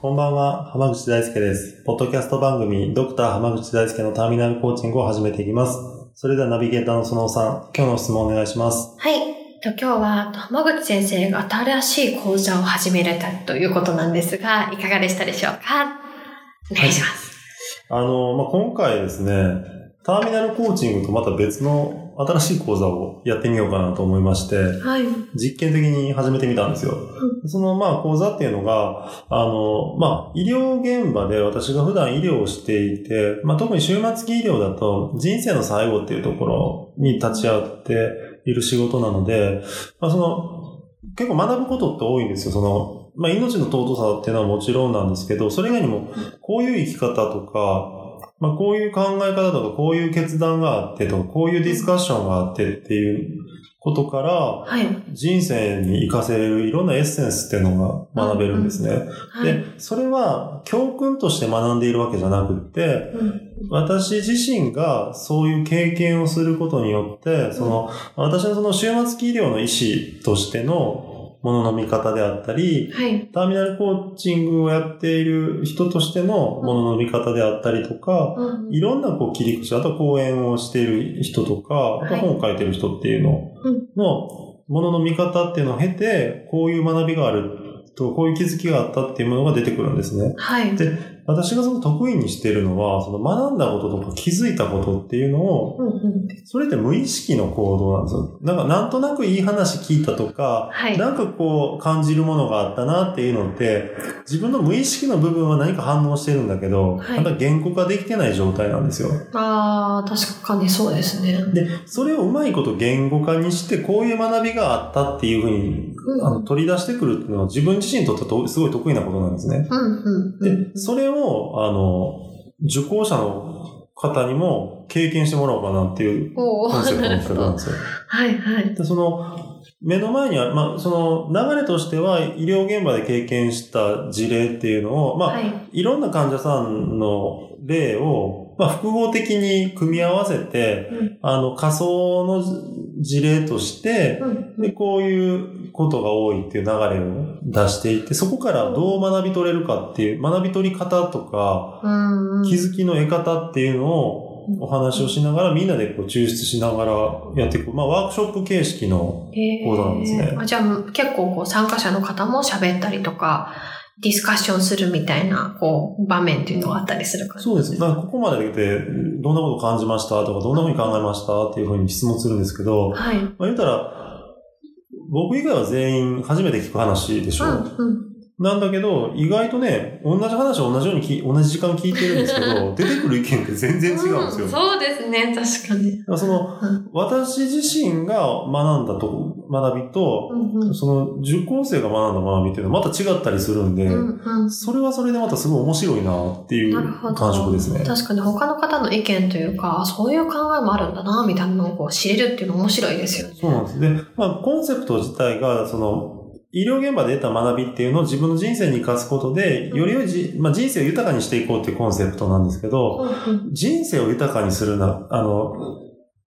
こんばんは、浜口大輔です。ポッドキャスト番組、ドクター浜口大輔のターミナルコーチングを始めていきます。それではナビゲーターのそのおさん、今日の質問お願いします。はい。と今日は浜口先生が新しい講座を始められたということなんですが、いかがでしたでしょうか？お願いします。あの、まあ、今回ですね、ターミナルコーチングとまた別の新しい講座をやってみようかなと思いまして、はい。実験的に始めてみたんですよ。そのまあ講座っていうのが、あの、まあ医療現場で私が普段医療をしていて、まあ特に終末期医療だと人生の最後っていうところに立ち会っている仕事なので、まあその、結構学ぶことって多いんですよ。その、まあ命の尊さっていうのはもちろんなんですけど、それ以外にもこういう生き方とか、まあこういう考え方とか、こういう決断があってとか、こういうディスカッションがあってっていうことから、はい。人生に活かせるいろんなエッセンスっていうのが学べるんですね。はい。で、それは教訓として学んでいるわけじゃなくって、うん私自身がそういう経験をすることによって、その、私のその終末期医療の医師としてのものの見方であったり、はい。ターミナルコーチングをやっている人としてのものの見方であったりとか、うんいろんなこう切り口、あと講演をしている人とか、あとはい本を書いてる人っていうのうんのものの見方っていうのを経て、こういう学びがあると、こういう気づきがあったっていうものが出てくるんですね。はい。で、私がその得意にしているのは、その学んだこととか気づいたことっていうのを、うんうんそれって無意識の行動なんですよ。なんかなんとなくいい話聞いたとか、はいなんかこう感じるものがあったなっていうのって、自分の無意識の部分は何か反応してるんだけど、はいまだ言語化できてない状態なんですよ。ああ、確かにそうですね。で、それをうまいこと言語化にして、こういう学びがあったっていうふうに、うんあの取り出してくるっていうのは自分自身にとってはとすごい得意なことなんですね。うんうんうん。で、それを、あの、受講者の方にも経験してもらおうかなっていうおコンセプトのー企画なんですよ。はいはい。で、その、目の前には、まあ、その流れとしては医療現場で経験した事例っていうのを、まあ、はい。いろんな患者さんの例を、まあ、複合的に組み合わせて、うん。あの、仮想の事例として、うん。で、こういうことが多いっていう流れを出していって、そこからどう学び取れるかっていう、学び取り方とか、うんうん。気づきの得方っていうのをお話をしながら、みんなでこう抽出しながらやっていく、まあ、ワークショップ形式の講座なんですね。あじゃあ結構こう参加者の方も喋ったりとか、ディスカッションするみたいな、こう、場面っていうのがあったりするから。そうですね。だからここまででどんなことを感じましたとか、どんなふうに考えましたっていうふうに質問するんですけど、はい。うんまあ、言ったら、僕以外は全員初めて聞く話でしょ。うん。なんだけど、意外とね、同じ話を同じように聞同じ時間聞いてるんですけど、出てくる意見って全然違うんですよ。うんそうですね、確かに。その、うん私自身が学んだと、学びと、うんうんその受講生が学んだ学びっていうのはまた違ったりするんで、うんうんそれはそれでまたすごい面白いなっていう感触ですね。確かに他の方の意見というか、そういう考えもあるんだな、みたいなのをこう知れるっていうの面白いですよね。そうなんです。で、まあ、コンセプト自体が、その、医療現場で得た学びっていうのを自分の人生に生かすことで、より良いじ、まあ、人生を豊かにしていこうっていうコンセプトなんですけど、うん。人生を豊かにするな、あの、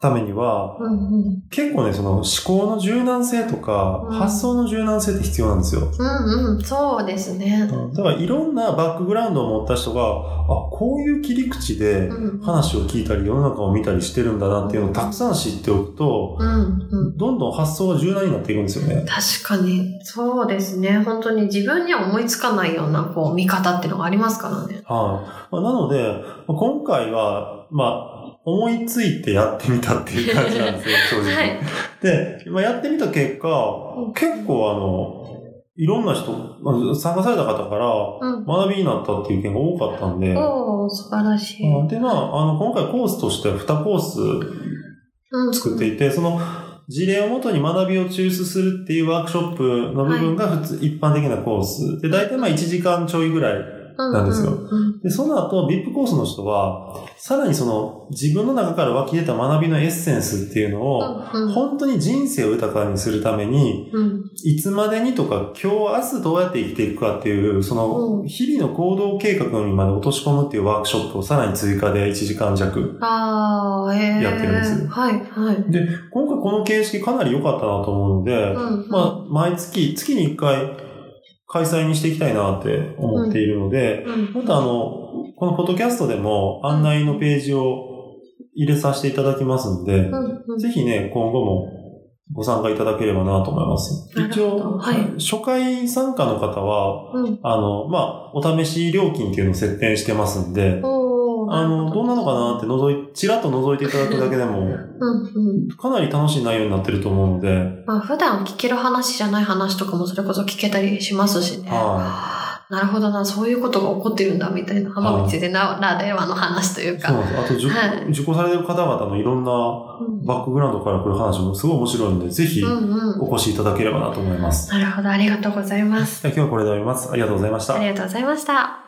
ためには、うんうん結構ね、その思考の柔軟性とか、うん発想の柔軟性って必要なんですよ。うんうん、そうですね。だからいろんなバックグラウンドを持った人が、あ、こういう切り口でうん話を聞いたり世の中を見たりしてるんだなっていうのをたくさん知っておくと、うんうんどんどん発想が柔軟になっていくんですよね。確かに、そうですね。本当に自分には思いつかないような、こう、見方っていうのがありますからね。はい。まあ、なので、まあ今回は、まあ、思いついてやってみたっていう感じなんですよ、正直。はいで、まあ、やってみた結果、結構あの、いろんな人、まあ参加された方からうん。学びになったっていう意見が多かったんで、おー、素晴らしい。うんで、まあ、あの、今回コースとして2コースうん作っていて、その、事例をもとに学びを抽出するっていうワークショップの部分が普通、一般的なコース。で、大体まあ1時間ちょいぐらいなんですよ。で、その後、VIP コースの人は、さらにその、自分の中から湧き出た学びのエッセンスっていうのを、本当に人生を豊かにするために、うん。いつまでにとか、今日、明日どうやって生きていくかっていう、その、うん。日々の行動計画にまで落とし込むっていうワークショップをさらに追加で1時間弱。やってるんです。はい、はい。で、今回この形式かなり良かったなと思うので、うんまあ、毎月、月に1回開催にしていきたいなって思っているので、うん。またあの、このポッドキャストでも案内のページを入れさせていただきますんで、うん。うん。ぜひね、今後もご参加いただければなと思います。一応、はい。初回参加の方は、うん。あの、まあ、お試し料金っていうのを設定してますんで、おーあの、どんなのかなって覗い、ちらっと覗いていただくだけでも、うんうん。かなり楽しい内容になってると思うので、まあ普段聞ける話じゃない話とかもそれこそ聞けたりしますしね。はなるほどな、そういうことが起こってるんだみたいな浜口でならではの話というか。そう。あと受、はい受講されてる方々のいろんなうんバックグラウンドから来る話もすごい面白いので、ぜひうんうん。お越しいただければなと思います。なるほど、ありがとうございます。今日はこれで終わります。ありがとうございましたあ。りがとうございました。